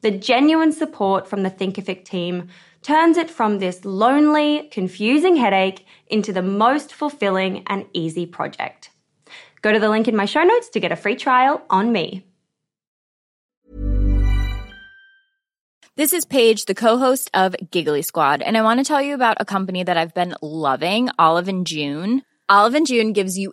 The genuine support from the Thinkific team turns it from this lonely, confusing headache into the most fulfilling and easy project. Go to the link in my show notes to get a free trial on me. This is Paige, the co-host of Giggly Squad, and I want to tell you about a company that I've been loving, Olive and June. Olive and June gives you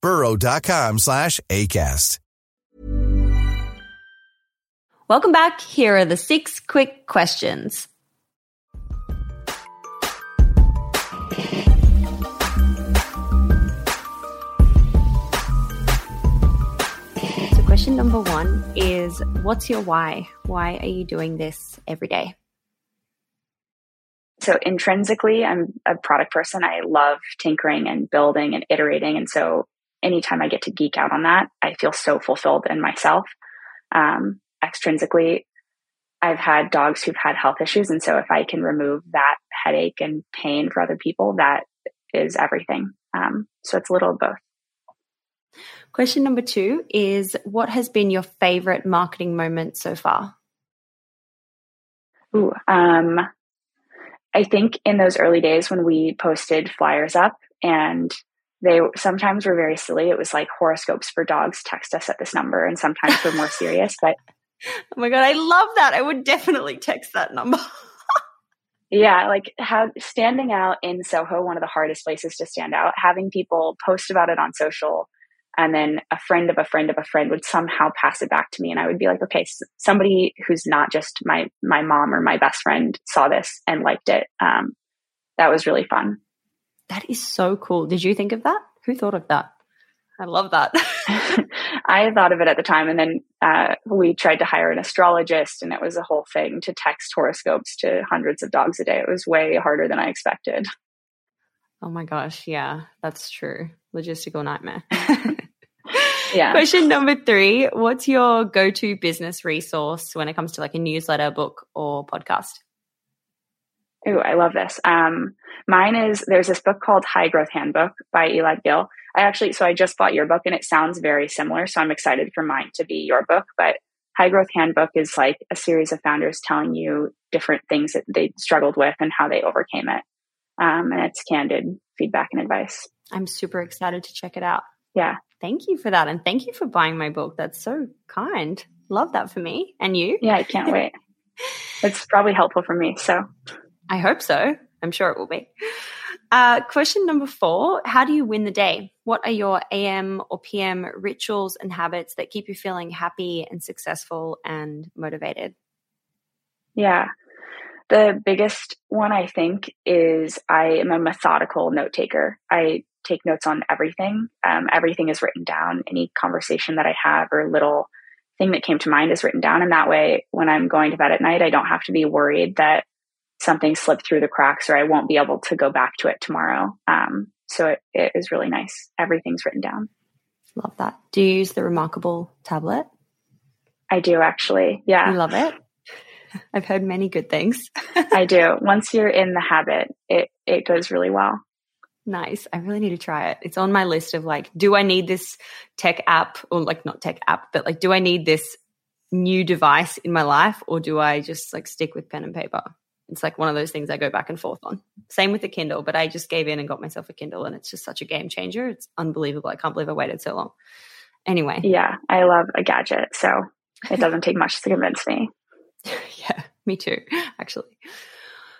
burrow.com slash ACAST. Welcome back. Here are the six quick questions. So, question number one is What's your why? Why are you doing this every day? So, intrinsically, I'm a product person. I love tinkering and building and iterating. And so, anytime I get to geek out on that, I feel so fulfilled in myself. Um, extrinsically, I've had dogs who've had health issues. And so if I can remove that headache and pain for other people, that is everything. Um, so it's a little of both. Question number two is What has been your favorite marketing moment so far? Ooh, um, I think in those early days when we posted flyers up and they sometimes were very silly. It was like horoscopes for dogs, text us at this number, and sometimes we're more serious. But oh my God, I love that. I would definitely text that number. yeah, like how standing out in Soho, one of the hardest places to stand out, having people post about it on social, and then a friend of a friend of a friend would somehow pass it back to me and i would be like okay somebody who's not just my my mom or my best friend saw this and liked it um, that was really fun that is so cool. Did you think of that? Who thought of that? I love that. I thought of it at the time and then uh, we tried to hire an astrologist and it was a whole thing to text horoscopes to hundreds of dogs a day. It was way harder than i expected. Oh my gosh yeah that's true. Logistical nightmare. Yeah. Question number three What's your go to business resource when it comes to like a newsletter, book, or podcast? Oh, I love this. Um, mine is there's this book called High Growth Handbook by Elad Gil. I actually, so I just bought your book and it sounds very similar. So I'm excited for mine to be your book. But High Growth Handbook is like a series of founders telling you different things that they struggled with and how they overcame it. Um, and it's candid feedback and advice. I'm super excited to check it out. Yeah. Thank you for that. And thank you for buying my book. That's so kind. Love that for me. And you? Yeah, I can't wait. it's probably helpful for me. So I hope so. I'm sure it will be. Uh, question number four How do you win the day? What are your AM or PM rituals and habits that keep you feeling happy and successful and motivated? Yeah. The biggest one I think is I am a methodical note taker. I take notes on everything. Um, everything is written down. Any conversation that I have or little thing that came to mind is written down. And that way, when I'm going to bed at night, I don't have to be worried that something slipped through the cracks or I won't be able to go back to it tomorrow. Um, so it, it is really nice. Everything's written down. Love that. Do you use the Remarkable tablet? I do actually. Yeah. You love it? I've heard many good things. I do. Once you're in the habit, it, it goes really well. Nice. I really need to try it. It's on my list of like, do I need this tech app or like not tech app, but like, do I need this new device in my life or do I just like stick with pen and paper? It's like one of those things I go back and forth on. Same with the Kindle, but I just gave in and got myself a Kindle and it's just such a game changer. It's unbelievable. I can't believe I waited so long. Anyway. Yeah, I love a gadget. So it doesn't take much to convince me. yeah, me too, actually.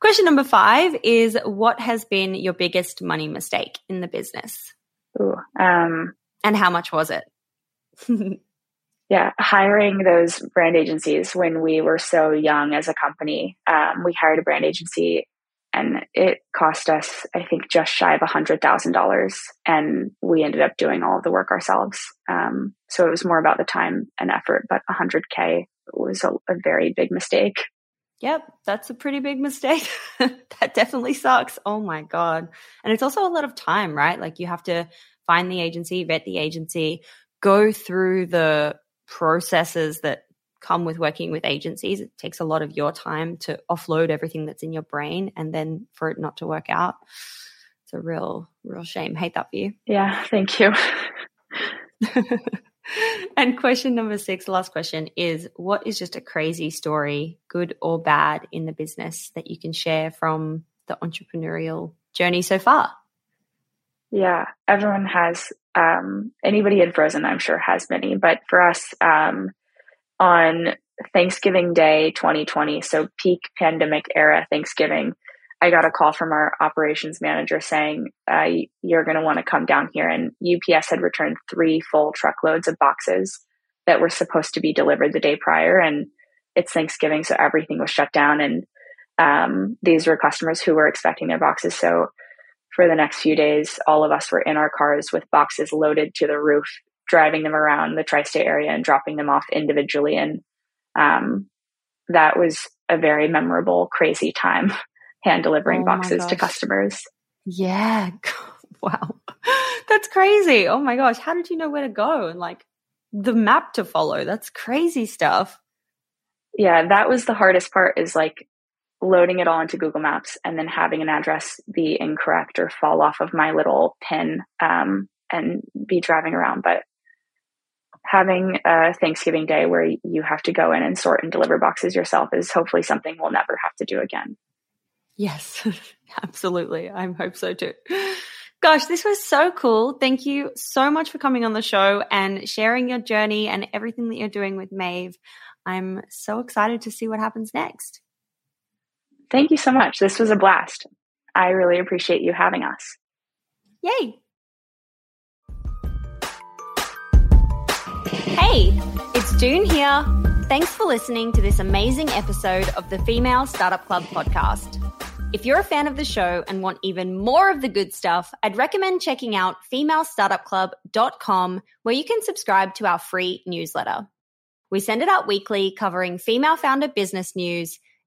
Question number five is what has been your biggest money mistake in the business? Ooh, um, and how much was it? yeah, hiring those brand agencies when we were so young as a company. Um, we hired a brand agency and it cost us, I think, just shy of a hundred thousand dollars, and we ended up doing all of the work ourselves. Um, so it was more about the time and effort, but a hundred k was a, a very big mistake. Yep, that's a pretty big mistake. that definitely sucks. Oh my God. And it's also a lot of time, right? Like you have to find the agency, vet the agency, go through the processes that come with working with agencies. It takes a lot of your time to offload everything that's in your brain and then for it not to work out. It's a real, real shame. Hate that for you. Yeah, thank you. and question number six, last question is what is just a crazy story, good or bad, in the business that you can share from the entrepreneurial journey so far? Yeah, everyone has, um, anybody in Frozen, I'm sure, has many. But for us, um, on Thanksgiving Day 2020, so peak pandemic era Thanksgiving, I got a call from our operations manager saying, uh, You're going to want to come down here. And UPS had returned three full truckloads of boxes that were supposed to be delivered the day prior. And it's Thanksgiving, so everything was shut down. And um, these were customers who were expecting their boxes. So for the next few days, all of us were in our cars with boxes loaded to the roof, driving them around the tri state area and dropping them off individually. And um, that was a very memorable, crazy time hand delivering oh boxes to customers. Yeah. wow. That's crazy. Oh my gosh. How did you know where to go and like the map to follow? That's crazy stuff. Yeah, that was the hardest part is like loading it all into Google Maps and then having an address be incorrect or fall off of my little pin um, and be driving around. But having a Thanksgiving day where you have to go in and sort and deliver boxes yourself is hopefully something we'll never have to do again. Yes, absolutely. I hope so too. Gosh, this was so cool. Thank you so much for coming on the show and sharing your journey and everything that you're doing with Maev. I'm so excited to see what happens next. Thank you so much. This was a blast. I really appreciate you having us. Yay. Hey, it's Doone here. Thanks for listening to this amazing episode of the Female Startup Club podcast. If you're a fan of the show and want even more of the good stuff, I'd recommend checking out femalestartupclub.com where you can subscribe to our free newsletter. We send it out weekly covering female founder business news